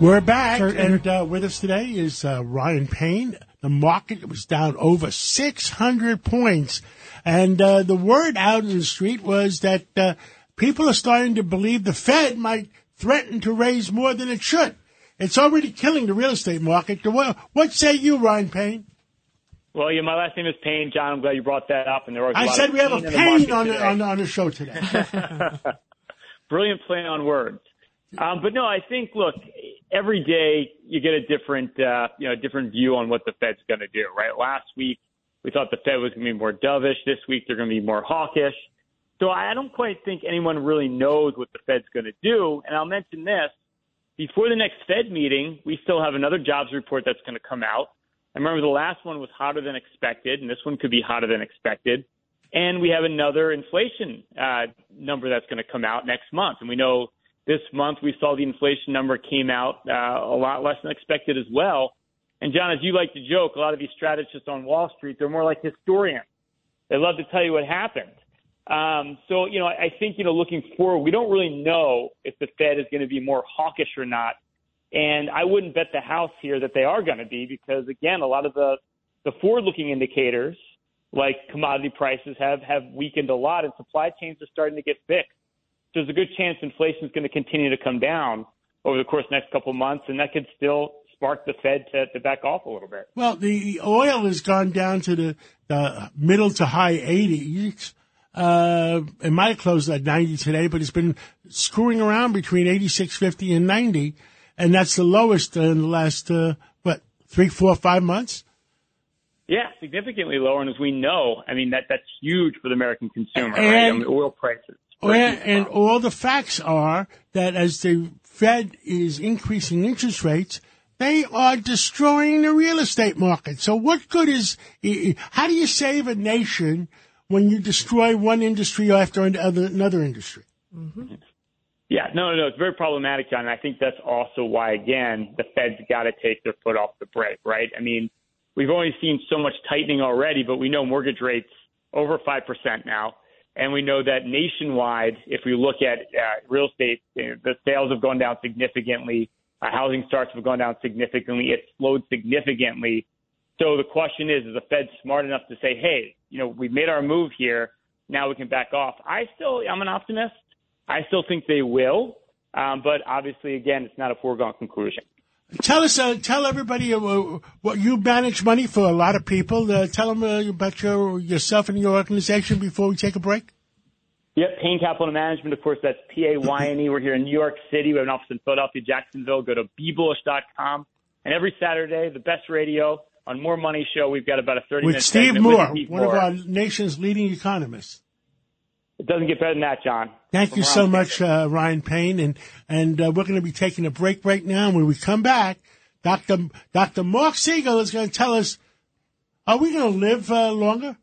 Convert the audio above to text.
We're back, and uh, with us today is uh, Ryan Payne. The market was down over 600 points, and uh, the word out in the street was that uh, people are starting to believe the Fed might threaten to raise more than it should. It's already killing the real estate market. What, what say you, Ryan Payne? Well, yeah, my last name is Payne, John. I'm glad you brought that up. And there was a I lot said we have a pain in pain the on market the, on, the, on the show today. today. Brilliant play on words. Um, but no, I think look, every day you get a different, uh, you know, different view on what the Fed's going to do. Right? Last week we thought the Fed was going to be more dovish. This week they're going to be more hawkish. So I don't quite think anyone really knows what the Fed's going to do. And I'll mention this: before the next Fed meeting, we still have another jobs report that's going to come out. I remember the last one was hotter than expected, and this one could be hotter than expected. And we have another inflation uh, number that's going to come out next month, and we know this month we saw the inflation number came out uh, a lot less than expected as well. And John, as you like to joke, a lot of these strategists on Wall Street, they're more like historians. They love to tell you what happened. Um, so, you know, I think, you know, looking forward, we don't really know if the Fed is going to be more hawkish or not. And I wouldn't bet the house here that they are going to be because, again, a lot of the, the forward-looking indicators, like commodity prices, have, have weakened a lot and supply chains are starting to get fixed there's a good chance inflation is going to continue to come down over the course of the next couple of months, and that could still spark the Fed to, to back off a little bit. Well, the oil has gone down to the, the middle to high 80s. Uh, it might have closed at 90 today, but it's been screwing around between 86.50 and 90, and that's the lowest in the last, uh, what, three, four, five months? Yeah, significantly lower. And as we know, I mean, that, that's huge for the American consumer, And- right? I mean, oil prices. Well, and all the facts are that as the Fed is increasing interest rates, they are destroying the real estate market. So what good is, how do you save a nation when you destroy one industry after another, another industry? Mm-hmm. Yeah, no, no, it's very problematic, John. And I think that's also why, again, the Fed's got to take their foot off the brake, right? I mean, we've only seen so much tightening already, but we know mortgage rates over 5% now. And we know that nationwide, if we look at uh, real estate, the sales have gone down significantly. Uh, housing starts have gone down significantly. It's slowed significantly. So the question is, is the Fed smart enough to say, hey, you know, we've made our move here. Now we can back off. I still, I'm an optimist. I still think they will. Um, but obviously, again, it's not a foregone conclusion. Tell us, uh, tell everybody uh, what you manage money for a lot of people. Uh, tell them uh, about your, yourself and your organization before we take a break. Yep, Payne Capital Management, of course, that's P A Y N E. We're here in New York City. We have an office in Philadelphia, Jacksonville. Go to bbullish.com. And every Saturday, the best radio on More Money Show, we've got about a 30 With minute Steve Moore, with Steve Moore, one Moore. of our nation's leading economists. It doesn't get better than that, John. Thank you so much, uh, Ryan Payne, and and uh, we're going to be taking a break right now. When we come back, Doctor Doctor Marc Siegel is going to tell us: Are we going to live uh, longer?